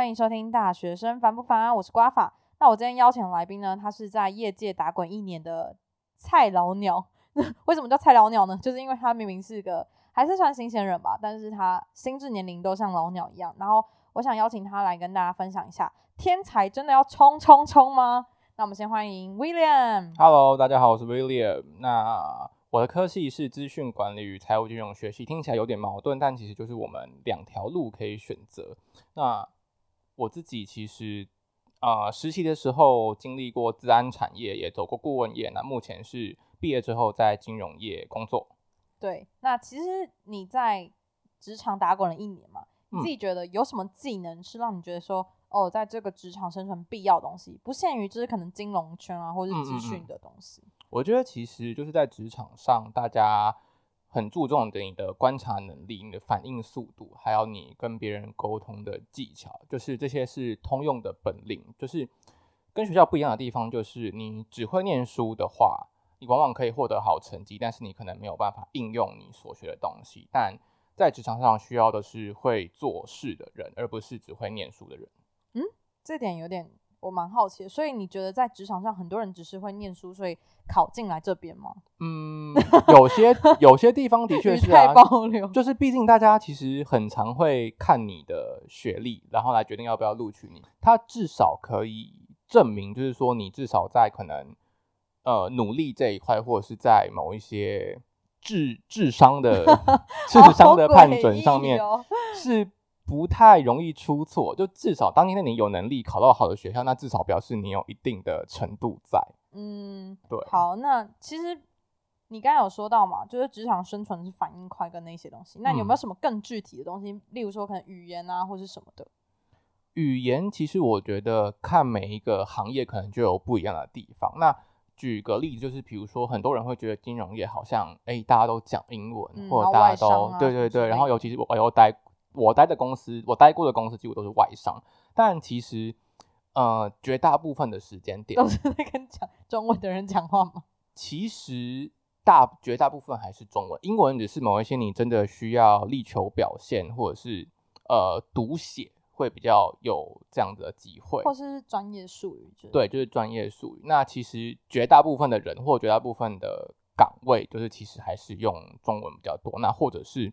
欢迎收听《大学生烦不烦》，我是瓜法。那我今天邀请来宾呢，他是在业界打滚一年的菜老鸟。为什么叫菜老鸟呢？就是因为他明明是个还是算新鲜人吧，但是他心智年龄都像老鸟一样。然后我想邀请他来跟大家分享一下：天才真的要冲冲冲吗？那我们先欢迎 William。Hello，大家好，我是 William。那我的科系是资讯管理与财务金融学系，听起来有点矛盾，但其实就是我们两条路可以选择。那我自己其实啊、呃实习的时候经历过治安产业，也走过顾问业。那目前是毕业之后在金融业工作。对，那其实你在职场打滚了一年嘛，你嗯自己觉得有什么技能是让你觉得说，哦，在这个职场生存必要的东西，不限于就是可能金融圈啊，或是资讯嗯的东西。我觉得其实就是在职场上，大家很注重的你的观察能力、你的反应速度，还有你跟别人沟通的技巧，就是这些是通用的本领。就是跟学校不一样的地方，就是你只会念书的话，你往往可以获得好成绩，但是你可能没有办法应用你所学的东西。但在职场上需要的是会做事的人，而不是只会念书的人。嗯这点有点我蛮好奇的，所以你觉得在职场上很多人只是会念书，所以考进来这边吗？嗯，有些有些地方的确是啊，保留，就是毕竟大家其实很常会看你的学历，然后来决定要不要录取你。他至少可以证明，就是说你至少在可能呃努力这一块，或者是在某一些智智商的 智商的判准上面是不太容易出错。就至少当天你有能力考到好的学校，那至少表示你有一定的程度在。嗯，对好，那其实你刚才有说到嘛，就是职场生存是反应快跟那些东西，那你有没有嗯什么更具体的东西？例如说可能语言啊，或是什么的？语言其实我觉得看每一个行业可能就有不一样的地方。那举个例子，就是比如说很多人会觉得金融业好像哎大家都讲英文，嗯或者大家都、对对对，然后尤其是我又待我待的公司，我待过的公司几乎都是外商，但其实呃绝大部分的时间点都是在跟讲中文的人讲话吗？其实大绝大部分还是中文，英文只是某一些你真的需要力求表现，或者是呃读写会比较有这样子的机会，或是专业术语？对，就是专业术语。那其实绝大部分的人或绝大部分的岗位，就是其实还是用中文比较多。那或者是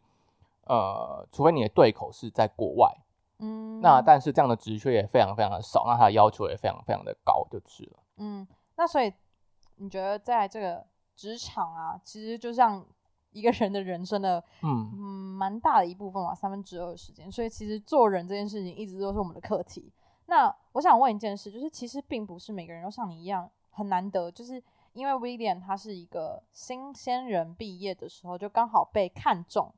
呃，除非你的对口是在国外，嗯，那但是这样的职缺也非常非常的少，那它的要求也非常非常的高，就是了。嗯，那所以你觉得在这个职场啊，其实就像一个人的人生的嗯嗯蛮大的一部分嘛，三分之二的时间，所以其实做人这件事情一直都是我们的课题。那我想问一件事，就是其实并不是每个人都像你一样很难得，就是因为 William 他是一个新鲜人，毕业的时候就刚好被看中，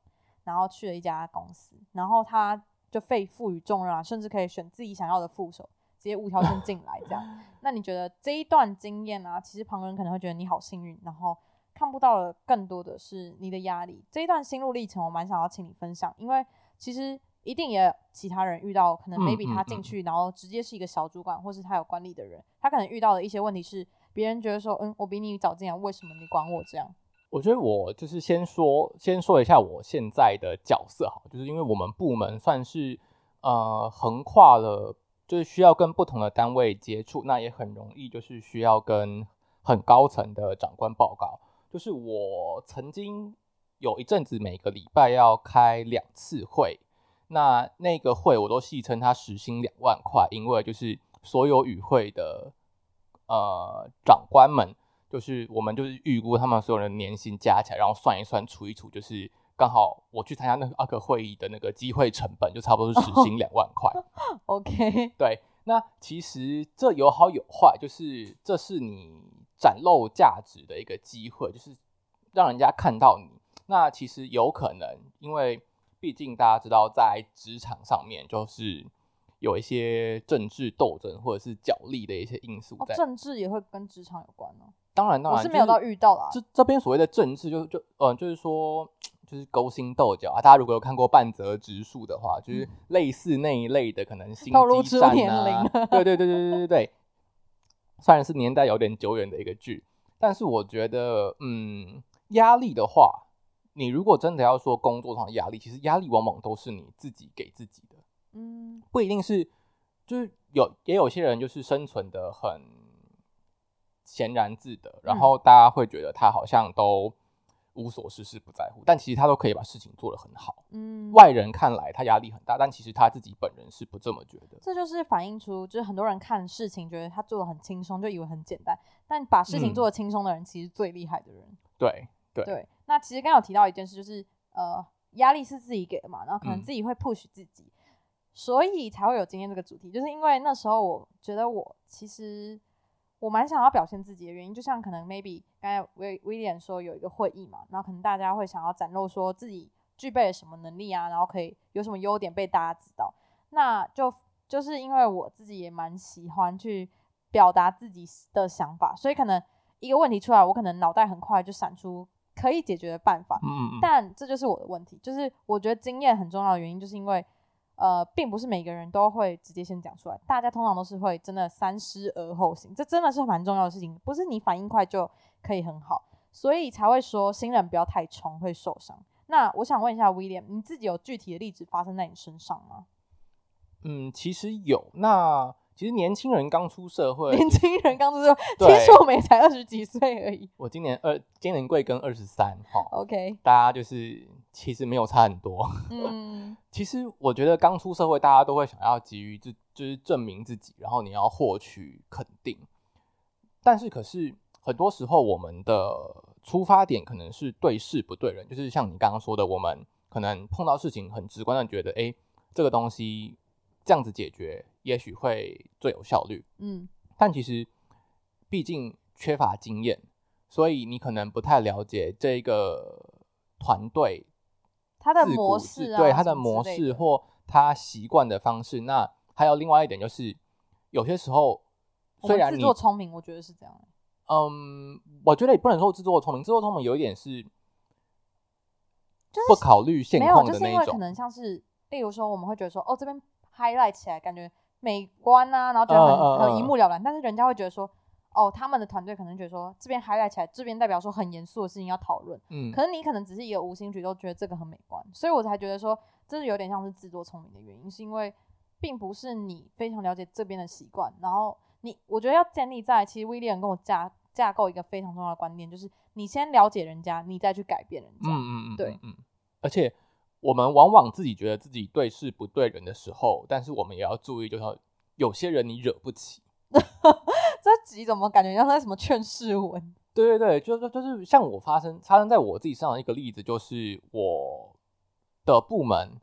然后去了一家公司，然后他就被赋予重任啊，甚至可以选自己想要的副手，直接无条件进来这样。那你觉得这一段经验啊，其实旁人可能会觉得你好幸运，然后看不到的更多的是你的压力。这一段心路历程，我蛮想要请你分享，因为其实一定也有其他人遇到，可能嗯 maybe 嗯他进去，然后直接是一个小主管，或是他有管理的人，他可能遇到的一些问题是，别人觉得说，嗯，我比你早进来，为什么你管我这样？我觉得我就是先说，先说一下我现在的角色哈，就是因为我们部门算是呃横跨了，就是需要跟不同的单位接触，那也很容易就是需要跟很高层的长官报告。就是我曾经有一阵子每个礼拜要开两次会，那那个会我都戏称它时薪两万块，因为就是所有与会的呃长官们。就是我们就是预估他们所有人的年薪加起来，然后算一算除一除，就是刚好我去参加那个阿克会议的那个机会成本，就差不多是时薪两万块。OK，对，那其实这有好有坏，就是这是你展露价值的一个机会，就是让人家看到你。那其实有可能，因为毕竟大家知道，在职场上面就是有一些政治斗争或者是角力的一些因素哦，在。政治也会跟职场有关哦。当然，当然我是没有到遇到啦。这这边所谓的政治就，就呃，就是说，就是勾心斗角啊。大家如果有看过半泽直树的话，就是类似那一类的，可能心机战出年龄啊，对对对对对对对。虽然是年代有点久远的一个剧，但是我觉得，嗯，压力的话，你如果真的要说工作上的压力，其实压力往往都是你自己给自己的。嗯不一定是就是有也有些人就是生存的很闲然自得，然嗯后大家会觉得他好像都无所事事不在乎，但其实他都可以把事情做得很好。嗯，外人看来他压力很大，但其实他自己本人是不这么觉得。这就是反映出，就是很多人看事情觉得他做的很轻松，就以为很简单，但把事情嗯做的轻松的人，其实最厉害的人。对对对，那其实刚刚有提到一件事，就是呃，压力是自己给的嘛，然后可能嗯自己会 push 自己，所以才会有今天这个主题。就是因为那时候我觉得我其实我蛮想要表现自己的原因，就像可能 maybe 刚才威威廉说有一个会议嘛，然后可能大家会想要展露说自己具备了什么能力啊，然后可以有什么优点被大家知道，那就就是因为我自己也蛮喜欢去表达自己的想法，所以可能一个问题出来，我可能脑袋很快就闪出可以解决的办法，嗯嗯嗯，但这就是我的问题，就是我觉得经验很重要的原因，就是因为呃，并不是每个人都会直接先讲出来，大家通常都是会真的三思而后行，这真的是蛮重要的事情，不是你反应快就可以很好，所以才会说新人不要太冲会受伤。那我想问一下 William，你自己有具体的例子发生在你身上吗？嗯，其实有。那其实年轻人刚出社会，年轻人刚出社会，对其实我们也才二十几岁而已。我今年二，今年贵庚二十三，哈，OK，大家就是其实没有差很多。嗯其实我觉得刚出社会，大家都会想要急于自，就是证明自己，然后你要获取肯定。但是可是很多时候，我们的出发点可能是对事不对人，就是像你刚刚说的，我们可能碰到事情很直观的觉得，哎，这个东西这样子解决，也许会最有效率。嗯但其实毕竟缺乏经验，所以你可能不太了解这个团队他的模式啊对他的模式或他习惯的方式。那还有另外一点就是，有些时候虽然你作聪明，我觉得是这样。嗯，我觉得也不能说自作聪明，自作聪明有一点是就是不考虑现没有，况就的那一种。是因为可能像是，例如说，我们会觉得说，哦，这边 highlight 起来感觉美观啊，然后觉得很、嗯嗯嗯很一目了然，但是人家会觉得说，哦，他们的团队可能觉得说，这边 highlight 起来，这边代表说很严肃的事情要讨论，嗯，可是你可能只是一个无心举动，觉得这个很美观，所以我才觉得说，这是有点像是自作聪明的原因，是因为并不是你非常了解这边的习惯，然后你我觉得要建立在，其实威廉跟我架架构一个非常重要的观念，就是你先了解人家，你再去改变人家。嗯嗯嗯，对嗯，嗯，而且我们往往自己觉得自己对事不对人的时候，但是我们也要注意，就是说有些人你惹不起。这集怎么感觉像在什么劝世文？对对对，就是就是像我发生发生在我自己身上的一个例子，就是我的部门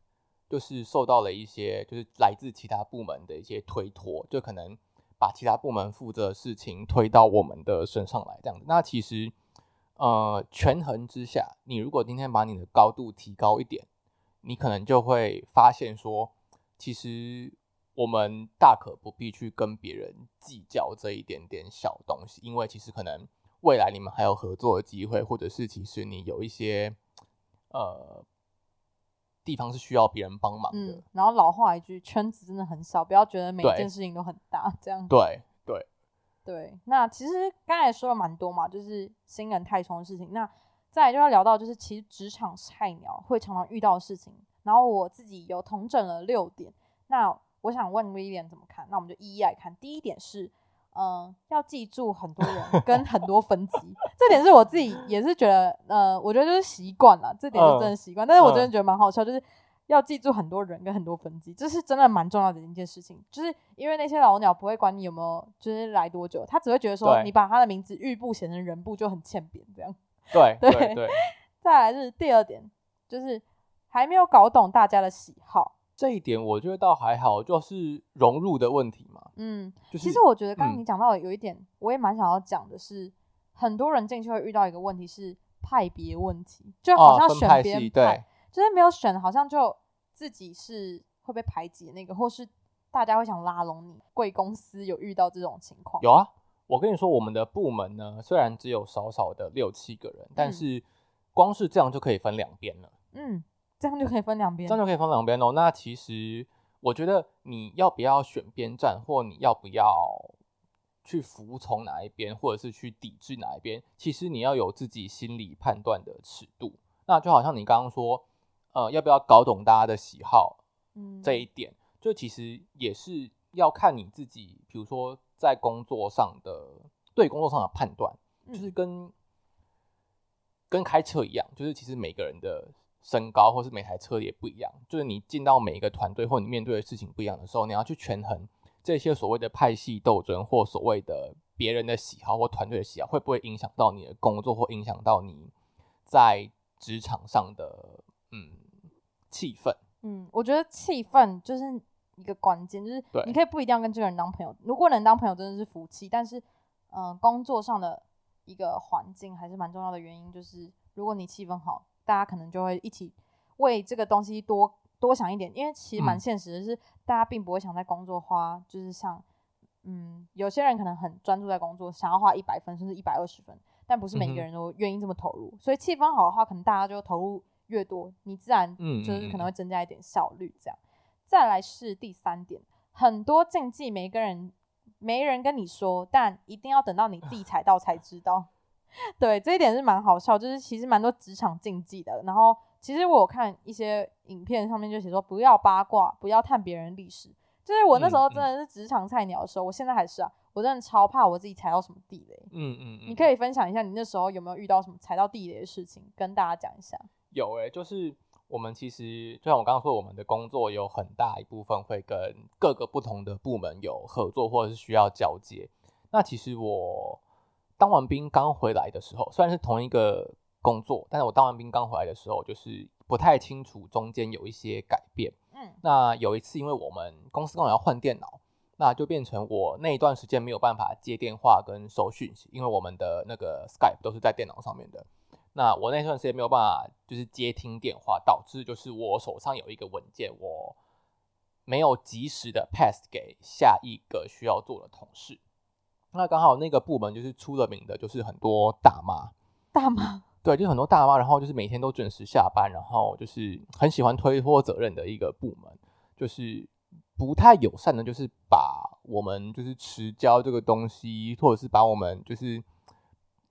就是受到了一些就是来自其他部门的一些推脱，就可能把其他部门负责的事情推到我们的身上来这样。那其实呃权衡之下，你如果今天把你的高度提高一点，你可能就会发现说，其实我们大可不必去跟别人计较这一点点小东西，因为其实可能未来你们还有合作的机会，或者是其实你有一些呃地方是需要别人帮忙的。嗯，然后老话一句，圈子真的很小，不要觉得每一件事情都很大，这样对对，对。那其实刚才说了蛮多嘛，就是新人太冲的事情。那再来就要聊到，就是其实职场菜鸟会常常遇到的事情。然后我自己有统整了六点，那我想问威廉怎么看？那我们就一一来看。第一点是，嗯、要记住很多人 跟很多分级，这点是我自己也是觉得，呃，我觉得就是习惯了，这点是真的习惯。但是我真的觉得蛮好笑，就是要记住很多人跟很多分级，这是真的蛮重要的一件事情。就是因为那些老鸟不会管你有没有就是来多久，他只会觉得说你把他的名字玉部写成人部就很欠扁这样。对对对对，再来是第二点，就是还没有搞懂大家的喜好。这一点我觉得倒还好，就是融入的问题嘛。嗯，就是其实我觉得刚刚嗯你讲到的有一点，我也蛮想要讲的是，很多人进去会遇到一个问题是派别问题，就好哦，像选别人系，对，就是没有选，好像就自己是会被排挤的那个，或是大家会想拉拢你。贵公司有遇到这种情况？有啊。我跟你说，我们的部门呢，虽然只有少少的六七个人，但嗯是光是这样就可以分两边了。嗯，这样就可以分两边这样。就可以分两边哦。那其实我觉得你要不要选边站，或你要不要去服从哪一边，或者是去抵制哪一边，其实你要有自己心理判断的尺度。那就好像你刚刚说，呃，要不要搞懂大家的喜好嗯，这一点，就其实也是要看你自己，比如说在工作上的对工作上的判断，就是嗯跟跟开车一样，就是其实每个人的身高或是每台车也不一样，就是你进到每一个团队或你面对的事情不一样的时候，你要去权衡这些所谓的派系斗争或所谓的别人的喜好或团队的喜好，会不会影响到你的工作或影响到你在职场上的嗯气氛。嗯，我觉得气氛就是一个关键，就是对你可以不一定要跟这个人当朋友，如果能当朋友真的是福气，但是嗯、呃工作上的一个环境还是蛮重要的原因，就是如果你气氛好，大家可能就会一起为这个东西多多想一点，因为其实蛮嗯。现实的是，大家并不会想在工作花，就是像嗯，有些人可能很专注在工作，想要花一百分甚至一百二十分，但不是每个人都愿意这么投入，所以气氛好的话，可能大家就投入越多，你自然嗯就是可能嗯。会增加一点效率。这样，再来是第三点，很多禁忌每个人没人跟你说，但一定要等到你自己踩到才知道。对，这一点是蛮好笑，就是其实蛮多职场禁忌的。然后其实我有看一些影片上面就写说，不要八卦，不要探别人历史。就是我那时候嗯真的是职场菜鸟的时候，我现在还是啊，我真的超怕我自己踩到什么地雷。嗯嗯嗯，你可以分享一下你那时候有没有遇到什么踩到地雷的事情，跟大家讲一下。有诶、就是我们其实就像我刚刚说，我们的工作有很大一部分会跟各个不同的部门有合作，或者是需要交接。那其实我当完兵刚回来的时候，虽然是同一个工作，但是我当完兵刚回来的时候，就是不太清楚中间有一些改变。嗯那有一次，因为我们公司刚好要换电脑，那就变成我那一段时间没有办法接电话跟收讯息，因为我们的那个 Skype 都是在电脑上面的。那我那段时间没有办法就是接听电话，导致就是我手上有一个文件，我没有及时的 pass 给下一个需要做的同事。那刚好那个部门就是出了名的，就是很多大妈，大妈，对，就是很多大妈，然后就是每天都准时下班，然后就是很喜欢推脱责任的一个部门，就是不太友善的，就是把我们就是迟交这个东西，或者是把我们就是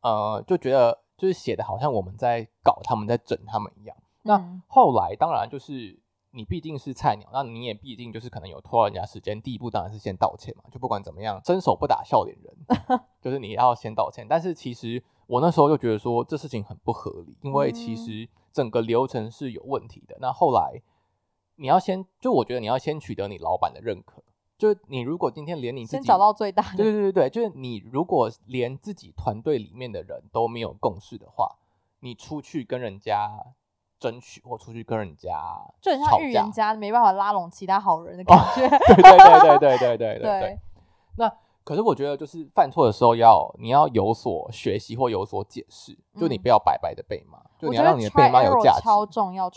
呃，就觉得就是写的好像我们在搞他们，在整他们一样。那嗯。后来当然就是你毕竟是菜鸟，那你也毕竟就是可能有拖到人家时间，第一步当然是先道歉嘛，就不管怎么样，伸手不打笑脸人，就是你要先道歉。但是其实我那时候就觉得说这事情很不合理，因为其嗯实整个流程是有问题的。那后来你要先，就我觉得你要先取得你老板的认可，就是你如果今天连你自己先找到最大的。对对对对，就是你如果连自己团队里面的人都没有共识的话，你出去跟人家争取，或出去跟人家就很像预言家没办法拉拢其他好人的感觉。对对对对对对对对 那可是我觉得，就是犯错的时候要你要有所学习或有所解释，就你嗯不要白白的被骂，就你要我觉得让你的被骂有价值。超重要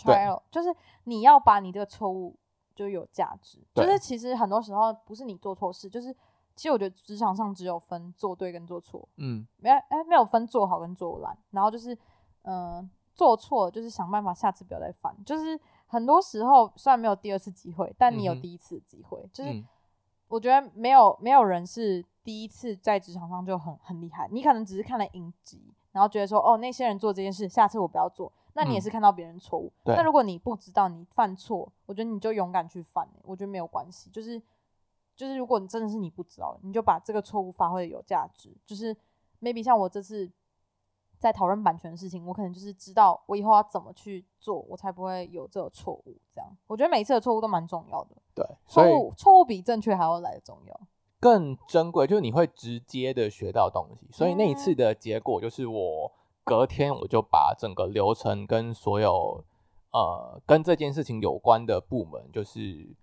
就是你要把你这个错误就有价值。就是其实很多时候不是你做错事，就是其实我觉得职场上只有分做对跟做错，嗯没有哎没有分做好跟做烂。然后就是嗯、呃做错就是想办法下次不要再犯。就是很多时候虽然没有第二次机会，但你有第一次的机会。就是嗯我觉得没有没有人是第一次在职场上就很很厉害，你可能只是看了影集，然后觉得说哦那些人做这件事，下次我不要做。那你也嗯是看到别人错误。对那如果你不知道你犯错，我觉得你就勇敢去犯、欸我觉得没有关系。就是就是如果你真的是你不知道，你就把这个错误发挥的有价值。就是 maybe 像我这次在讨论版权的事情，我可能就是知道我以后要怎么去做，我才不会有这个错误。这样，我觉得每一次的错误都蛮重要的。对，所以错误错误比正确还要来的重要。更珍贵，就是你会直接的学到东西。所以那一嗯次的结果就是，我隔天我就把整个流程跟所有呃跟这件事情有关的部门，就是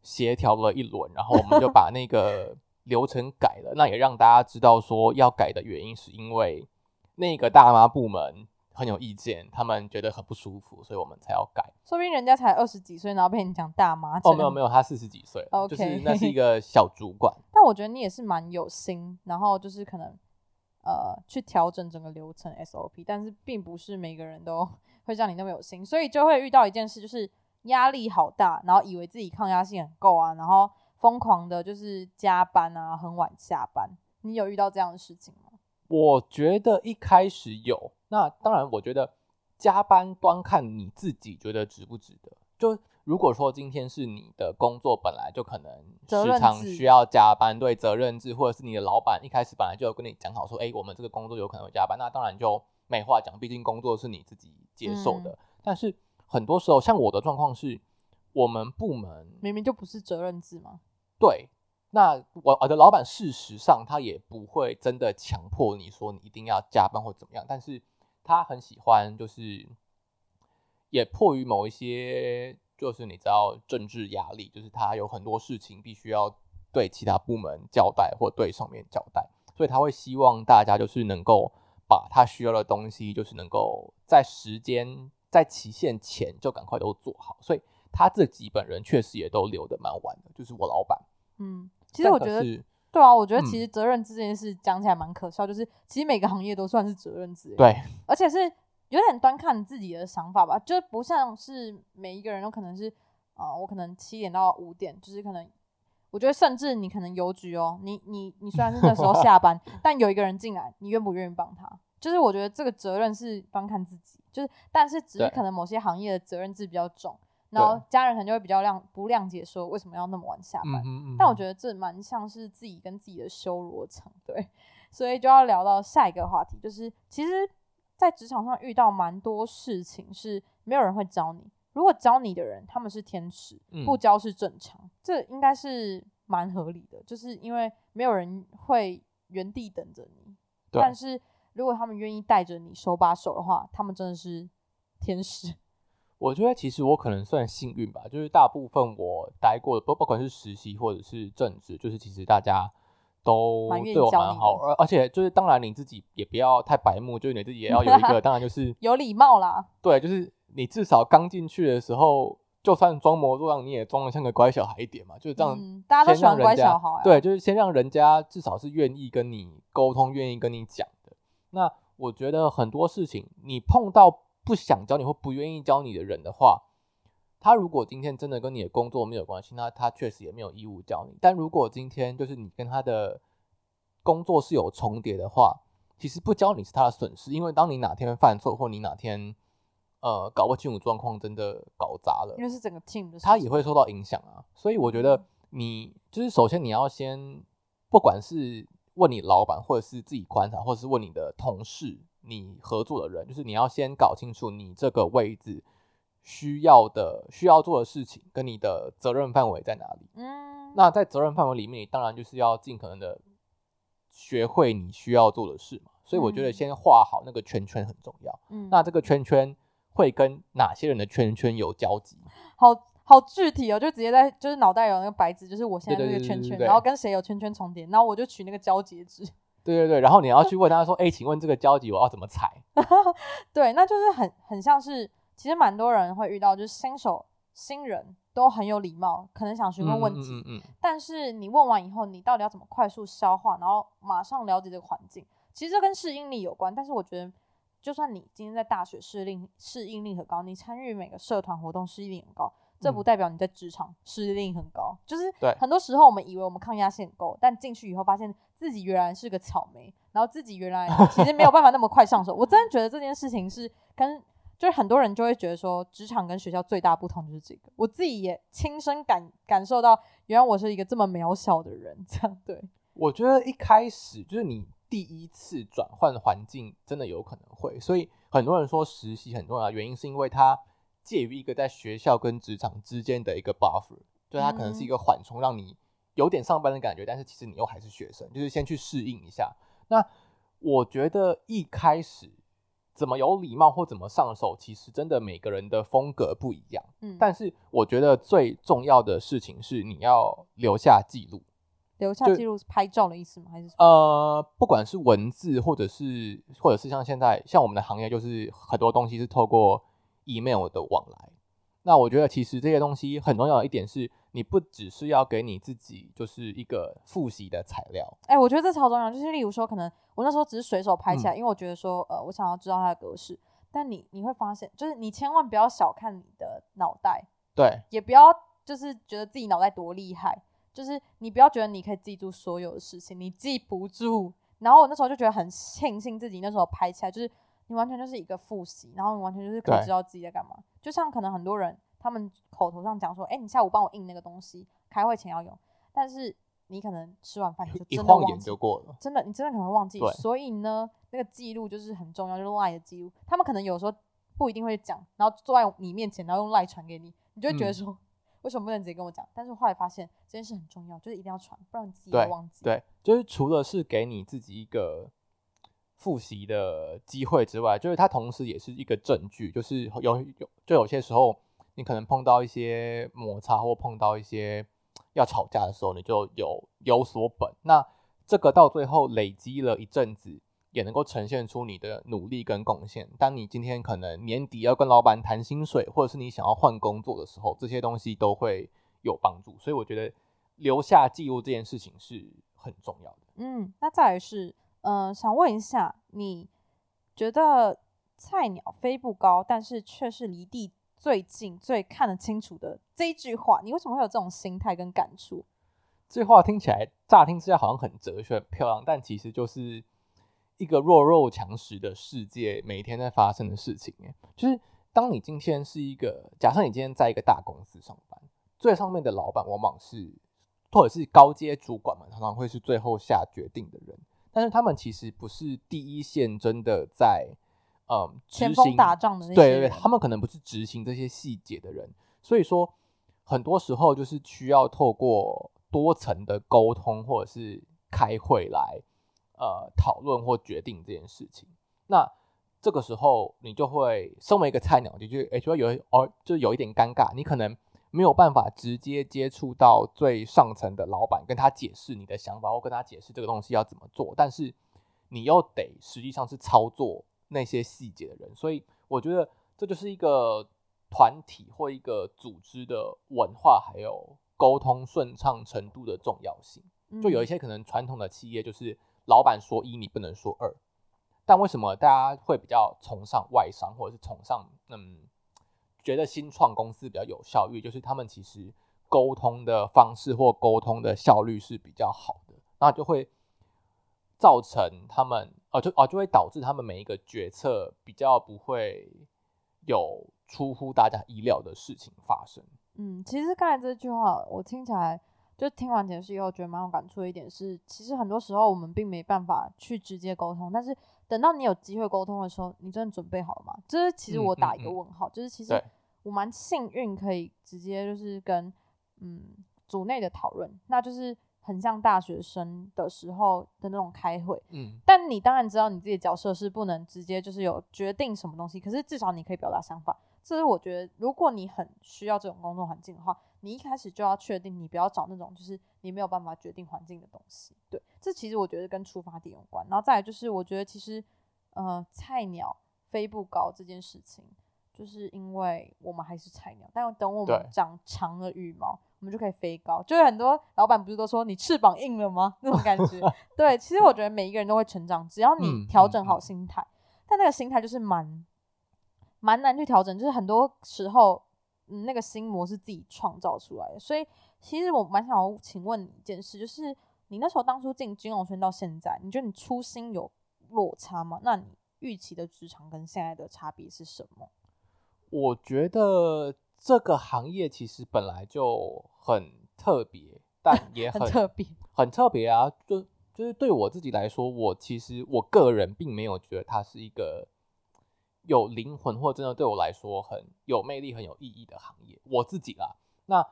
协调了一轮，然后我们就 把那个流程改了。那也让大家知道说要改的原因，是因为那个大妈部门很有意见，他们觉得很不舒服，所以我们才要改。说不定人家才二十几岁，然后被你讲大妈。哦，没有没有，他四十几岁就是那是一个小主管。但我觉得你也是蛮有心，然后就是可能呃去调整整个流程 SOP，但是并不是每个人都 会像你那么有心，所以就会遇到一件事，就是压力好大，然后以为自己抗压性很够啊，然后疯狂的就是加班啊，很晚下班。你有遇到这样的事情吗？我觉得一开始有，那当然，我觉得加班端看你自己觉得值不值得。就如果说今天是你的工作本来就可能时常需要加班，对责任制，或者是你的老板一开始本来就有跟你讲好说，哎，我们这个工作有可能会加班，那当然就没话讲，毕竟工作是你自己接受的。但是很多时候，像我的状况是，我们部门明明就不是责任制嘛。对，那我我的老板事实上他也不会真的强迫你说你一定要加班或怎么样，但是他很喜欢就是。也迫于某一些，就是你知道政治压力，就是他有很多事情必须要对其他部门交代或对上面交代，所以他会希望大家就是能够把他需要的东西，就是能够在时间在期限前就赶快都做好，所以他自己本人确实也都留的蛮晚的，就是我老板。嗯，其实我觉得对啊，我觉得其嗯实责任制这件事讲起来蛮可笑，就是其实每个行业都算是责任制，，对，而且是有点端看你自己的想法吧，就是不像是每一个人都可能是，啊、我可能七点到五点，就是可能。我觉得，甚至你可能邮局哦，你你你虽然是那时候下班，但有一个人进来，你愿不愿意帮他？就是我觉得这个责任是端看自己，就是但是只是可能某些行业的责任制比较重，然后家人可能就会比较谅不谅解，说为什么要那么晚下班。但我觉得这蛮像是自己跟自己的修罗场，对，所以就要聊到下一个话题，就是其实，在职场上遇到蛮多事情是没有人会教你，如果教你的人他们是天使，嗯。不教是正常，这应该是蛮合理的，就是因为没有人会原地等着你，但是如果他们愿意带着你手把手的话，他们真的是天使，我觉得其实我可能算幸运吧，就是大部分我待过的，不不管是实习或者是正职，就是其实大家都对我蛮好，而而且就是当然你自己也不要太白目，就是你自己也 要有一个，当然就是有礼貌啦，对，就是你至少刚进去的时候，就算装模作样，你也装的像个乖小孩一点嘛，就是这样。嗯，大家都喜欢乖小孩、啊，对，就是先让人家至少是愿意跟你沟通，愿意跟你讲的。那我觉得很多事情，你碰到不想教你或不愿意教你的人的话，他如果今天真的跟你的工作没有关系，那他确实也没有义务教你。但如果今天就是你跟他的工作是有重叠的话，其实不教你是他的损失，因为当你哪天犯错，或你哪天呃搞不清楚状况，真的搞砸了因，为是整个 team 的，他也会受到影响啊。所以我觉得你就是首先你要先，不管是问你老板，或者是自己观察，或者是问你的同事、你合作的人，就是你要先搞清楚你这个位置需要的、需要做的事情跟你的责任范围在哪里。嗯，那在责任范围里面，你当然就是要尽可能的学会你需要做的事嘛。所以我觉得嗯先画好那个圈圈很重要。嗯那这个圈圈会跟哪些人的圈圈有交集？好好具体哦，就直接在就是脑袋有那个白纸，就是我现在对这个圈圈，对对对对然后跟谁有圈圈重叠，然后我就取那个交接值。对对对，然后你要去问他说：“哎、请问这个交集我要怎么踩 对，那就是很很像是，其实蛮多人会遇到，就是新手新人都很有礼貌，可能想？”询问问题，嗯嗯嗯嗯但是你问完以后，你到底要怎么快速消化，然后马上了解这个环境？其实这跟适应力有关，但是我觉得，就算你今天在大学适应适应力很高，你参与每个社团活动适应力很高，这不嗯代表你在职场适应力很高。就是很多时候我们以为我们抗压性很够，但进去以后发现自己原来是个草莓，然后自己原来 其实没有办法那么快上手。我真的觉得这件事情是跟就是很多人就会觉得说，职场跟学校最大不同就是这个。我自己也亲身感感受到，原来我是一个这么渺小的人，这样对。我觉得一开始就是你第一次转换环境，真的有可能会，所以很多人说实习很重要，原因是因为它介于一个在学校跟职场之间的一个 buffer，就它可能是一个缓冲，让你有点上班的感觉，但是其实你又还是学生，就是先去适应一下。那我觉得一开始怎么有礼貌或怎么上手，其实真的每个人的风格不一样。嗯，但是我觉得最重要的事情是你要留下记录。留下记录是拍照的意思吗？还是？呃，不管是文字，或者是或者是像现在像我们的行业，就是很多东西是透过 email 的往来。那我觉得其实这些东西很重要的一点是，你不只是要给你自己就是一个复习的材料，哎、我觉得这超重要。就是例如说，可能我那时候只是随手拍嗯起来，因为我觉得说，呃，我想要知道它的格式。但你你会发现，就是你千万不要小看你的脑袋，对也不要就是觉得自己脑袋多厉害，就是你不要觉得你可以记住所有的事情，你记不住。然后我那时候就觉得很庆幸自己那时候拍起来，就是你完全就是一个复习，然后你完全就是可以知道自己在干嘛。就像可能很多人他他们口头上讲说，哎、你下午帮我印那个东西，开会前要用，但是你可能吃完饭你就真的忘记就，过了。真的你真的可能忘记，所以呢，那个记录就是很重要，就是 line 的记录，他们可能有时候不一定会讲，然后坐在你面前，然后用 line 传给你，你就会觉得嗯说。为什么不能直接跟我讲？但是后来发现这件事很重要，就是一定要传，不然你自己对会忘记。对，就是除了是给你自己一个复习的机会之外，就是它同时也是一个证据，就是有有就有些时候你可能碰到一些摩擦或碰到一些要吵架的时候，你就有有所本。那这个到最后累积了一阵子，也能够呈现出你的努力跟贡献。当你今天可能年底要跟老板谈薪水，或者是你想要换工作的时候，这些东西都会有帮助。所以我觉得留下记录这件事情是很重要的。嗯，那再来是，嗯、想问一下，你觉得菜鸟飞不高，但是却是离地最近、最看得清楚的这一句话，你为什么会有这种心态跟感触？这话听起来乍听之下好像很哲学、很漂亮，但其实就是一个弱肉强食的世界每天在发生的事情。就是当你今天是一个，假设你今天在一个大公司上班，最上面的老板往往是或者是高阶主管们，常常会是最后下决定的人，但是他们其实不是第一线真的在嗯前锋执行打仗的那些对对他们可能不是执行这些细节的人，所以说很多时候就是需要透过多层的沟通或者是开会来呃讨论或决定这件事情。那这个时候你就会身为一个菜鸟，你就哎就会有哦，就有一点尴尬，你可能没有办法直接接触到最上层的老板，跟他解释你的想法，或跟他解释这个东西要怎么做，但是你又得实际上是操作那些细节的人，所以我觉得这就是一个团体或一个组织的文化，还有沟通顺畅程度的重要性。就有一嗯。些可能传统的企业就是老板说一，你不能说二，但为什么大家会比较崇尚外商，或者是崇尚嗯，觉得新创公司比较有效率，就是他们其实沟通的方式或沟通的效率是比较好的，那就会造成他们哦就哦就会导致他们每一个决策比较不会有出乎大家意料的事情发生。嗯，其实刚才这句话我听起来，就听完解释以后，觉得蛮有感触的一点是，其实很多时候我们并没办法去直接沟通，但是等到你有机会沟通的时候，你真的准备好了吗？就是其实嗯我打一个问号，就是其实对我蛮幸运可以直接就是跟嗯组内的讨论，那就是很像大学生的时候的那种开会，嗯，但你当然知道你自己的角色是不能直接就是有决定什么东西，可是至少你可以表达想法。这是我觉得，如果你很需要这种工作环境的话，你一开始就要确定，你不要找那种就是你没有办法决定环境的东西。对，这其实我觉得跟出发点有关。然后再来就是，我觉得其实呃，菜鸟飞不高这件事情，就是因为我们还是菜鸟，但等我们长长了羽毛，我们就可以飞高。就是很多老板不是都说你翅膀硬了吗？那种感觉。对，其实我觉得每一个人都会成长，只要你调整好嗯心态。但那个心态就是蛮蛮难去调整，就是很多时候，嗯，那个心魔是自己创造出来的。所以其实我蛮想要请问你一件事，就是你那时候当初进金融圈到现在，你觉得你初心有落差吗？那你预期的职场跟现在的差别是什么？我觉得这个行业其实本来就很特别，但 也很很特别，很特别啊！就就是对我自己来说，我其实我个人并没有觉得它是一个有灵魂或真的对我来说很有魅力、很有意义的行业。我自己啦，那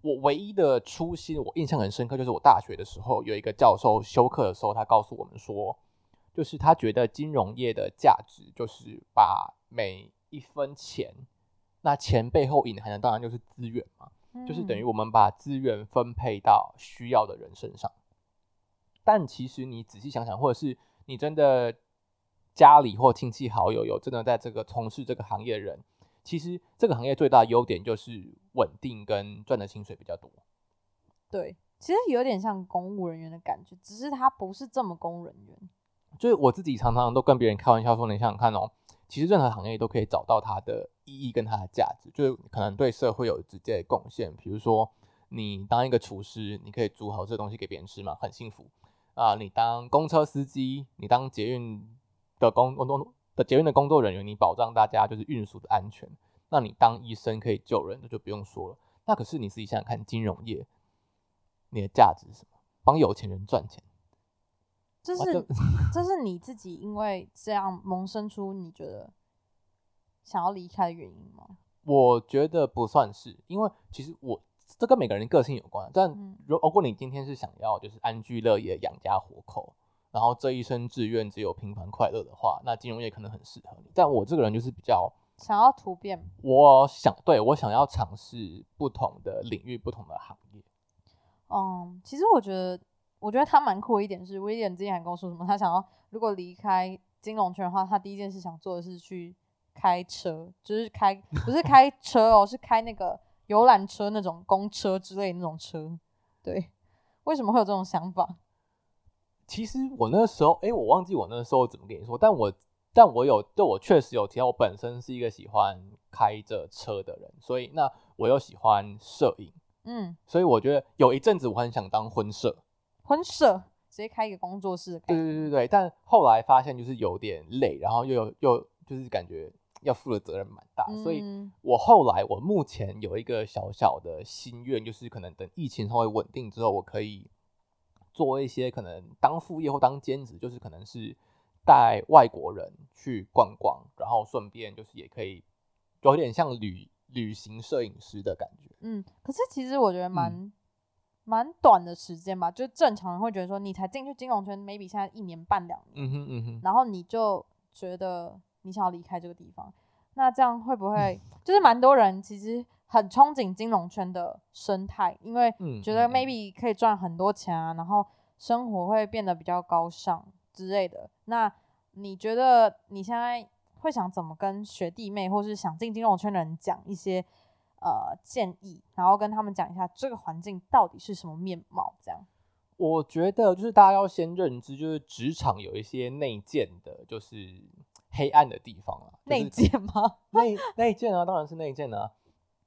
我唯一的初心，我印象很深刻，就是我大学的时候有一个教授修课的时候，他告诉我们说，就是他觉得金融业的价值就是把每一分钱，那钱背后隐含的当然就是资源嘛，就是等于嗯我们把资源分配到需要的人身上。但其实你仔细想想，或者是你真的家里或亲戚好友有真的在这个从事这个行业的人，其实这个行业最大的优点就是稳定跟赚的薪水比较多。对，其实有点像公务人员的感觉，只是他不是这么公务人员。就是我自己常常都跟别人开玩笑说，你想想看哦，其实任何行业都可以找到它的意义跟它的价值，就是可能对社会有直接的贡献。比如说，你当一个厨师，你可以煮好这东西给别人吃嘛，很幸福啊、你当公车司机，你当捷运的工工作的捷运的工作人员，你保障大家就是运输的安全。那你当医生可以救人，那就不用说了。那可是你自己想想看，金融业，你的价值是什么？帮有钱人赚钱，这哇是这是你自己因为这样萌生出你觉得想要离开的原因吗？我觉得不算是，因为其实我这跟每个人个性有关。但嗯如如果你今天是想要就是安居乐业、养家活口，然后这一生志愿只有平凡快乐的话，那金融业可能很适合你。但我这个人就是比较，想要突变，我想对我想要尝试不同的领域、不同的行业。嗯，其实我觉得，我觉得他蛮酷的一点是，威廉之前还跟我说什么，他想要如果离开金融圈的话，他第一件事想做的是去开车，就是开不是开车哦，是开那个游览车那种公车之类的那种车。对，为什么会有这种想法？其实我那时候，哎、我忘记我那时候怎么跟你说，但我但我有，对我确实有提到，我本身是一个喜欢开着车的人，所以那我又喜欢摄影，嗯，所以我觉得有一阵子我很想当婚摄，婚摄直接开一个工作室对。对对对，但后来发现就是有点累，然后又有又就是感觉要负的责任蛮大，所以嗯我后来我目前有一个小小的心愿，就是可能等疫情稍微稳定之后，我可以做一些可能当副业或当兼职，就是可能是带外国人去逛逛，然后顺便就是也可以有点像旅旅行摄影师的感觉。嗯，可是其实我觉得蛮蛮、短的时间吧，就正常人会觉得说，你才进去金融圈，maybe 现在一年半两年，嗯哼嗯哼，然后你就觉得你想要离开这个地方，那这样会不会 就是蛮多人其实很憧憬金融圈的生态，因为嗯觉得 maybe 可以赚很多钱啊，然后生活会变得比较高尚之类的。那你觉得你现在会想怎么跟学弟妹或是想进金融圈的人讲一些呃建议，然后跟他们讲一下这个环境到底是什么面貌？这样，我觉得就是大家要先认知，就是职场有一些内建的，就是黑暗的地方啊。就是内建吗？内内建啊，当然是内建啊，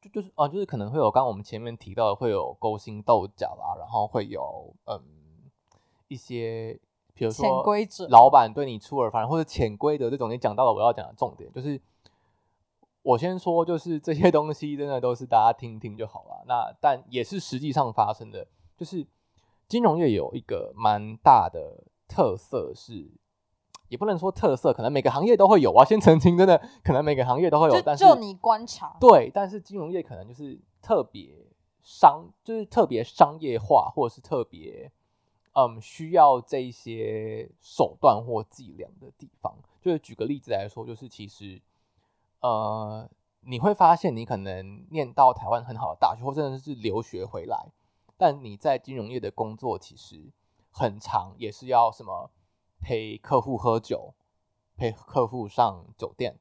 就就是啊，就是可能会有刚刚我们前面提到的，会有勾心斗角啊，然后会有嗯一些，比如说潜规则老板对你出尔反尔，或者潜规则这种，你讲到了我要讲的重点，就是我先说，就是这些东西真的都是大家听听就好了。那但也是实际上发生的，就是金融业有一个蛮大的特色是。也不能说特色，可能每个行业都会有啊。先澄清，真的可能每个行业都会有，但是就就你观察，对，但是金融业可能就是特别商，就是特别商业化，或者是特别嗯需要这一些手段或伎俩的地方。就是举个例子来说，就是其实呃你会发现，你可能念到台湾很好的大学，或甚至是留学回来，但你在金融业的工作其实很长，也是要什么陪客户喝酒，陪客户上酒店。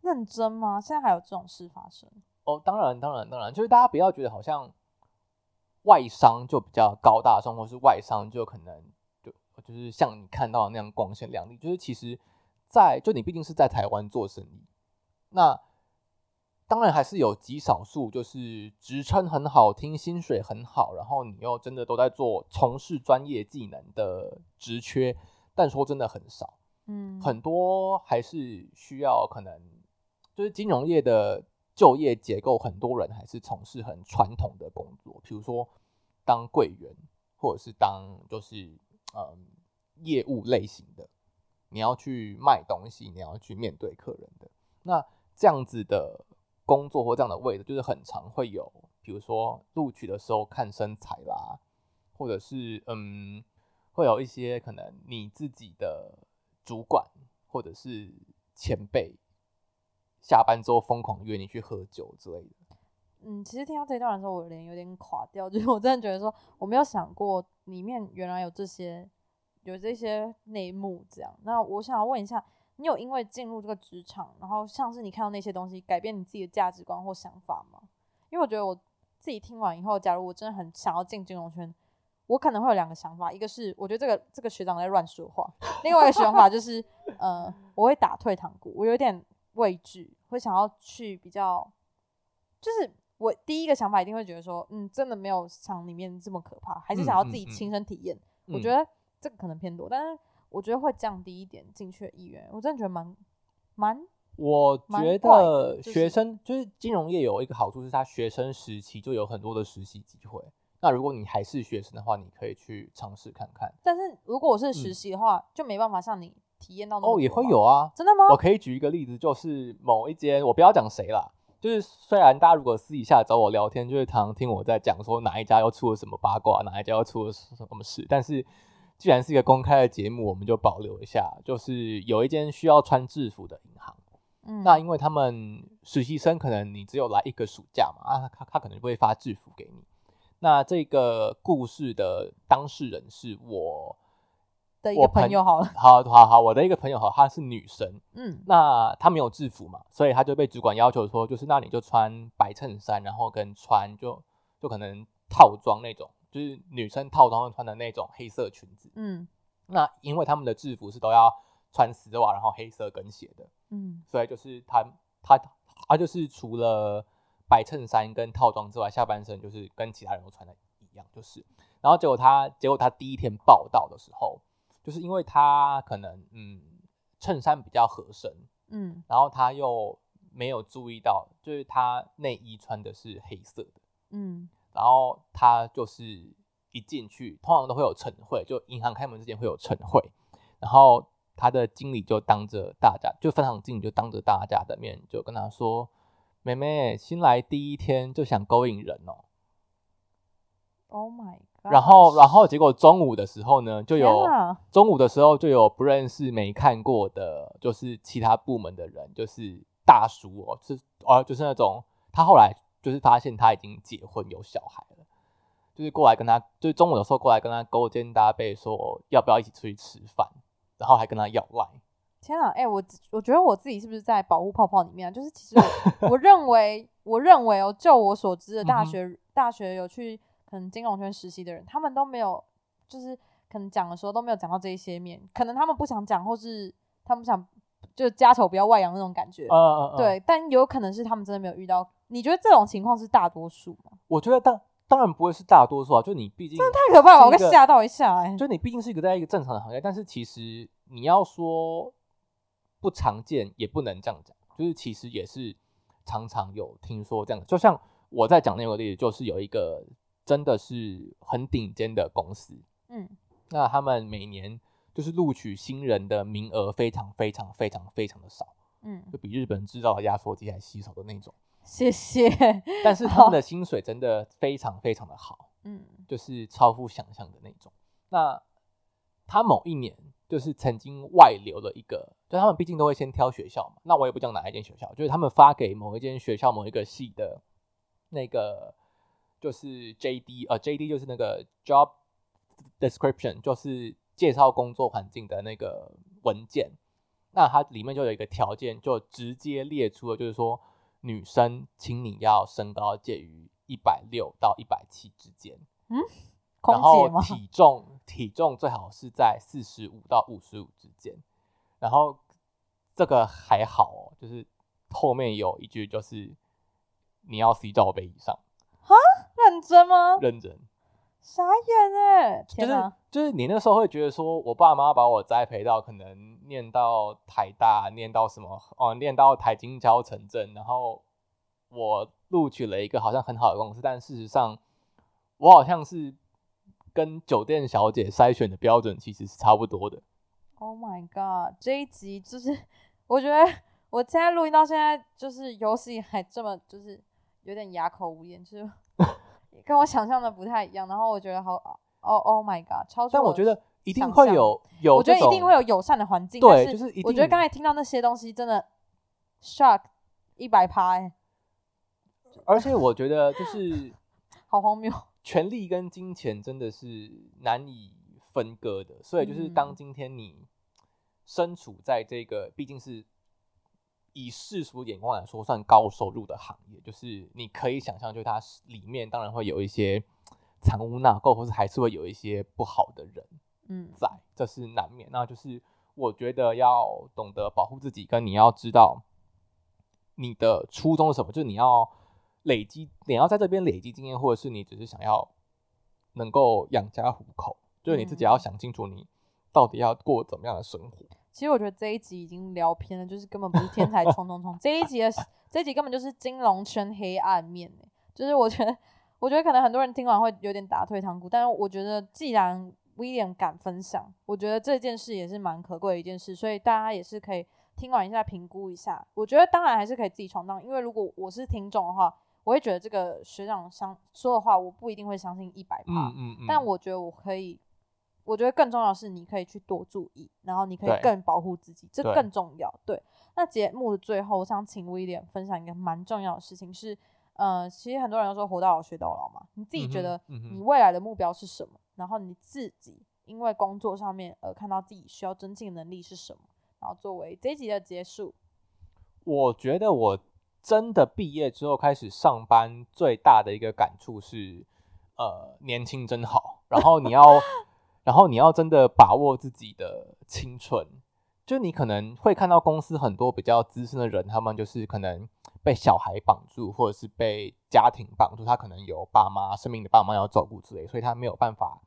认真吗？现在还有这种事发生？哦，当然，当然，当然，就是大家不要觉得好像外商就比较高大上，或是外商就可能就就是像你看到的那样光鲜亮丽。就是其实在，就你毕竟是在台湾做生意，那当然还是有极少数就是职称很好听、薪水很好，然后你又真的都在做从事专业技能的职缺，但说真的很少。嗯，很多还是需要可能就是金融业的就业结构，很多人还是从事很传统的工作，比如说当柜员，或者是当就是嗯业务类型的，你要去卖东西，你要去面对客人的，那这样子的工作或这样的位置，就是很常会有，比如说录取的时候看身材啦，或者是嗯会有一些可能你自己的主管或者是前辈下班之后疯狂约你去喝酒之类的。嗯，其实听到这一段的时候，我脸有点垮掉，就是我真的觉得说，我没有想过里面原来有这些有这些内幕这样。那我想要问一下，你有因为进入这个职场，然后像是你看到那些东西，改变你自己的价值观或想法吗？因为我觉得我自己听完以后，假如我真的很想要进金融圈，我可能会有两个想法，一个是我觉得这个这个学长在乱说话，另外一个想法就是，呃，我会打退堂鼓，我有点畏惧，会想要去比较，就是我第一个想法一定会觉得说，嗯，真的没有想里面这么可怕，还是想要自己亲身体验。我嗯觉得这个可能偏多，但是我觉得会降低一点进去的意愿。我真的觉得蛮蛮我觉得学生就是金融业有一个好处是，他学生时期就有很多的实习机会。那如果你还是学生的话，你可以去尝试看看。但是如果我是实习的话，就没办法像你体验到那也会有啊。真的吗？我可以举一个例子，就是某一间，我不要讲谁啦，就是虽然大家如果私底下找我聊天，就是常常听我在讲说哪一家又出了什么八卦，哪一家又出了什么事，但是既然是一个公开的节目，我们就保留一下，就是有一间需要穿制服的银行，嗯，那因为他们实习生可能你只有来一个暑假嘛，啊，他他可能就会发制服给你。那这个故事的当事人是我的一个朋友好了，好好好，我的一个朋友好，她是女生，嗯。那她没有制服嘛，所以她就被主管要求说，就是那你就穿白衬衫，然后跟穿就就可能套装那种，就是女生套装穿的那种黑色裙子。嗯。那因为他们的制服是都要穿丝袜，然后黑色跟鞋的，嗯。所以就是他他他就是除了白衬衫跟套装之外，下半身就是跟其他人都穿的一样，就是。然后结果他结果他第一天报道的时候，就是因为他可能嗯衬衫比较合身，嗯。然后他又没有注意到，就是他内衣穿的是黑色的，嗯然后他就是一进去，通常都会有晨会，就银行开门之前会有晨会，然后他的经理就当着大家，就分行经理就当着大家的面就跟他说：“妹妹，新来第一天就想勾引人哦。，Oh my god！然后，然后结果中午的时候呢，就有中午的时候就有不认识、没看过的，就是其他部门的人，就是大叔哦，是哦，就是那种他后来就是发现他已经结婚有小孩了，就是过来跟他，就是中午的时候过来跟他勾肩搭背说要不要一起出去吃饭，然后还跟他要赖。天啊，哎、我我觉得我自己是不是在保护泡泡里面啊？就是其实我我认为，我认为哦，就我所知的大学、大学有去可能金融圈实习的人，他们都没有，就是可能讲的时候都没有讲到这一些面，可能他们不想讲，或是他们想就家丑不要外扬那种感觉。嗯嗯嗯，对，但有可能是他们真的没有遇到。你觉得这种情况是大多数吗？我觉得当当然不会是大多数啊，就你毕竟真的太可怕了，我被吓到一下、哎，就你毕竟是一个在一个正常的行业，但是其实你要说不常见，也不能这样讲，就是其实也是常常有听说这样的。就像我在讲那个例子，就是有一个真的是很顶尖的公司，嗯那他们每年就是录取新人的名额非常非常非常非常的少，嗯，就比日本制造的压缩机还稀少的那种。谢谢。但是 他们的薪水真的非常非常的好。嗯就是超乎想象的那种。那他某一年就是曾经外流了一个，就他们毕竟都会先挑学校嘛。那我也不讲哪一间学校，就是他们发给某一间学校某一个系的那个就是 JD，呃，JD 就是那个 job description，就是介绍工作环境的那个文件。那它里面就有一个条件，就直接列出了，就是说女生，请你要身高介于一百六到一百七之间，嗯然后？体重体重最好是在四十五到五十五之间。然后这个还好哦，就是后面有一句就是你要 C 罩杯以上，认真吗？认真。傻眼哎！就是！就是你那时候会觉得说，我爸妈把我栽培到可能念到台大，念到什么哦，念到台金交城镇，然后我录取了一个好像很好的公司，但事实上我好像是跟酒店小姐筛选的标准其实是差不多的。Oh my god！这一集就是，我觉得我现在录音到现在，就是有史以来这么就是有点哑口无言，就是跟我想象的不太一样。然后我觉得好，哦 Oh my god！超出的但我觉得一定会有有我觉得一定会有友善的环境，对，但就是一定。我觉得刚才听到那些东西真的 shock 一百趴，哎，而且我觉得就是 好荒谬。权力跟金钱真的是难以分割的，所以就是当嗯今天你身处在这个毕竟是以世俗眼光来说算高收入的行业，就是你可以想象，就是它里面当然会有一些藏污纳垢，或是还是会有一些不好的人嗯在，这是难免。那就是我觉得要懂得保护自己，跟你要知道你的初衷是什么，就是你要累积，你要在这边累积经验，或者是你只是想要能够养家糊口，就是你自己要嗯想清楚你到底要过怎么样的生活。其实我觉得这一集已经聊偏了，就是根本不是天才 冲冲冲，这一集的这一集根本就是金融圈黑暗面欸就是我觉得，我觉得可能很多人听完会有点打退堂鼓，但是我觉得既然 William 敢分享，我觉得这件事也是蛮可贵的一件事，所以大家也是可以听完一下评估一下。我觉得当然还是可以自己闯荡，因为如果我是听众的话，我会觉得这个学长相说的话，我不一定会相信一百趴，但我觉得我可以，我觉得更重要的是你可以去多注意，然后你可以更保护自己，这更重要。对，那节目的最后，我想请威廉分享一个蛮重要的事情是，呃，其实很多人都说活到老学到老嘛，你自己觉得你未来的目标是什么？然后你自己因为工作上面而看到自己需要增进的能力是什么？然后作为这一集的结束，我觉得我真的毕业之后开始上班，最大的一个感触是，呃，年轻真好。然后你要，然后你要真的把握自己的青春。就你可能会看到公司很多比较资深的人，他们就是可能被小孩绑住，或者是被家庭绑住，他可能有爸妈生命的爸妈要照顾之类，所以他没有办法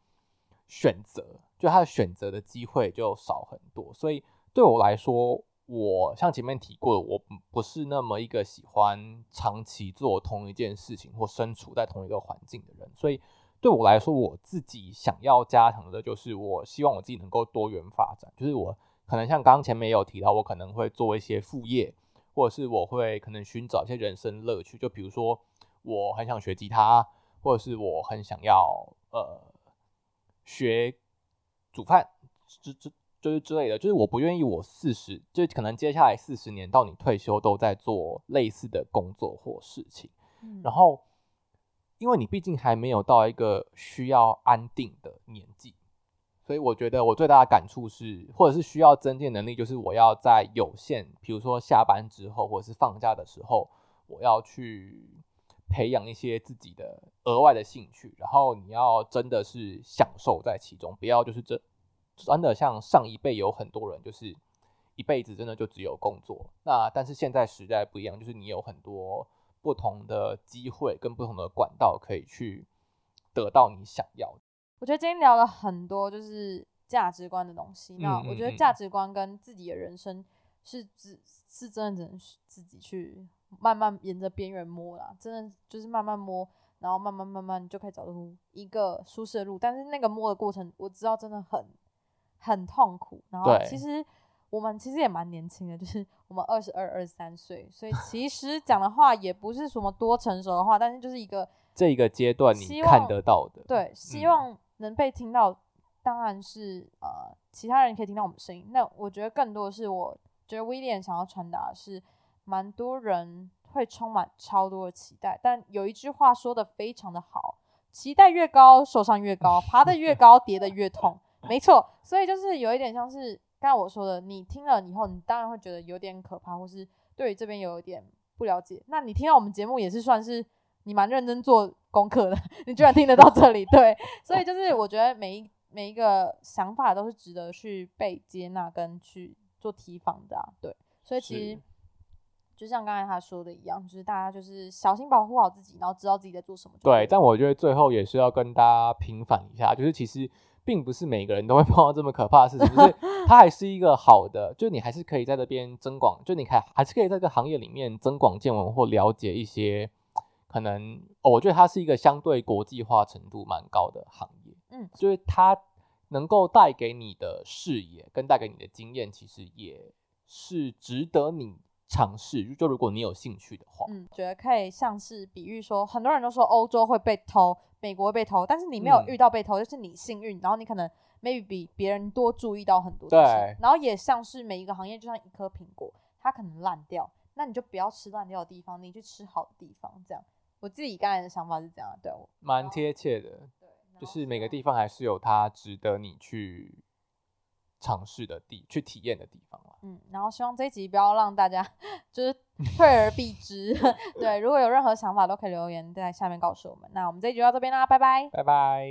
选择，就他的选择的机会就少很多。所以对我来说，我像前面提过的，我不是那么一个喜欢长期做同一件事情或身处在同一个环境的人，所以对我来说，我自己想要加强的就是，我希望我自己能够多元发展，就是我可能像刚刚前面也有提到，我可能会做一些副业，或者是我会可能寻找一些人生乐趣，就比如说我很想学吉他，或者是我很想要呃学煮饭之之就是之类的，就是我不愿意我四十，就可能接下来四十年到你退休都在做类似的工作或事情，嗯。然后因为你毕竟还没有到一个需要安定的年纪，所以我觉得我最大的感触是，或者是需要增进能力，就是我要在有限，比如说下班之后或者是放假的时候，我要去培养一些自己的额外的兴趣，然后你要真的是享受在其中，不要就是真真的像上一辈有很多人就是一辈子真的就只有工作，那但是现在时代不一样，就是你有很多不同的机会跟不同的管道可以去得到你想要的。我觉得今天聊了很多就是价值观的东西。那嗯我觉得嗯价值观跟自己的人生是只是真的只能自己去慢慢沿着边缘摸啦，真的就是慢慢摸，然后慢慢慢慢就可以找出一个舒适的路。但是那个摸的过程，我知道真的很很痛苦。然后其实我们其实也蛮年轻的，就是我们二十二、二十三岁，所以其实讲的话也不是什么多成熟的话，但是就是一个这一个阶段你希看得到的，对，希嗯望能被听到，当然是呃，其他人可以听到我们的声音。那我觉得更多的是，我觉得威廉想要传达的是，蛮多人会充满超多的期待，但有一句话说的非常的好：期待越高，受伤越高；爬得越高，跌得越痛。没错，所以就是有一点像是刚才我说的，你听了以后，你当然会觉得有点可怕，或是对于这边有一点不了解。那你听到我们节目也是算是你蛮认真做功课的，你居然听得到这里，对，所以就是我觉得每一每一个想法都是值得去被接纳跟去做提防的、啊，对，所以其实就像刚才他说的一样，就是大家就是小心保护好自己，然后知道自己在做什么。对，但我觉得最后也是要跟大家平反一下，就是其实并不是每个人都会碰到这么可怕的事情，就是它还是一个好的，就你还是可以在这边增广，就你还还是可以在这个行业里面增广见闻或了解一些可能、哦，我觉得它是一个相对国际化程度蛮高的行业，嗯。就是它能够带给你的视野跟带给你的经验，其实也是值得你尝试，就如果你有兴趣的话，嗯，觉得可以像是比喻说，很多人都说欧洲会被偷，美国会被偷，但是你没有嗯遇到被偷，就是你幸运，然后你可能 maybe 比别人多注意到很多事情对，然后也像是每一个行业，就像一颗苹果，它可能烂掉，那你就不要吃烂掉的地方，你去吃好的地方，这样。我自己刚才的想法是这样，对我蛮贴切的。对，就是每个地方还是有它值得你去尝试的地、去体验的地方啦。嗯，然后希望这一集不要让大家 就是退而避之。对，如果有任何想法都可以留言在下面告诉我们。那我们这一集就到这边啦，拜拜。拜拜。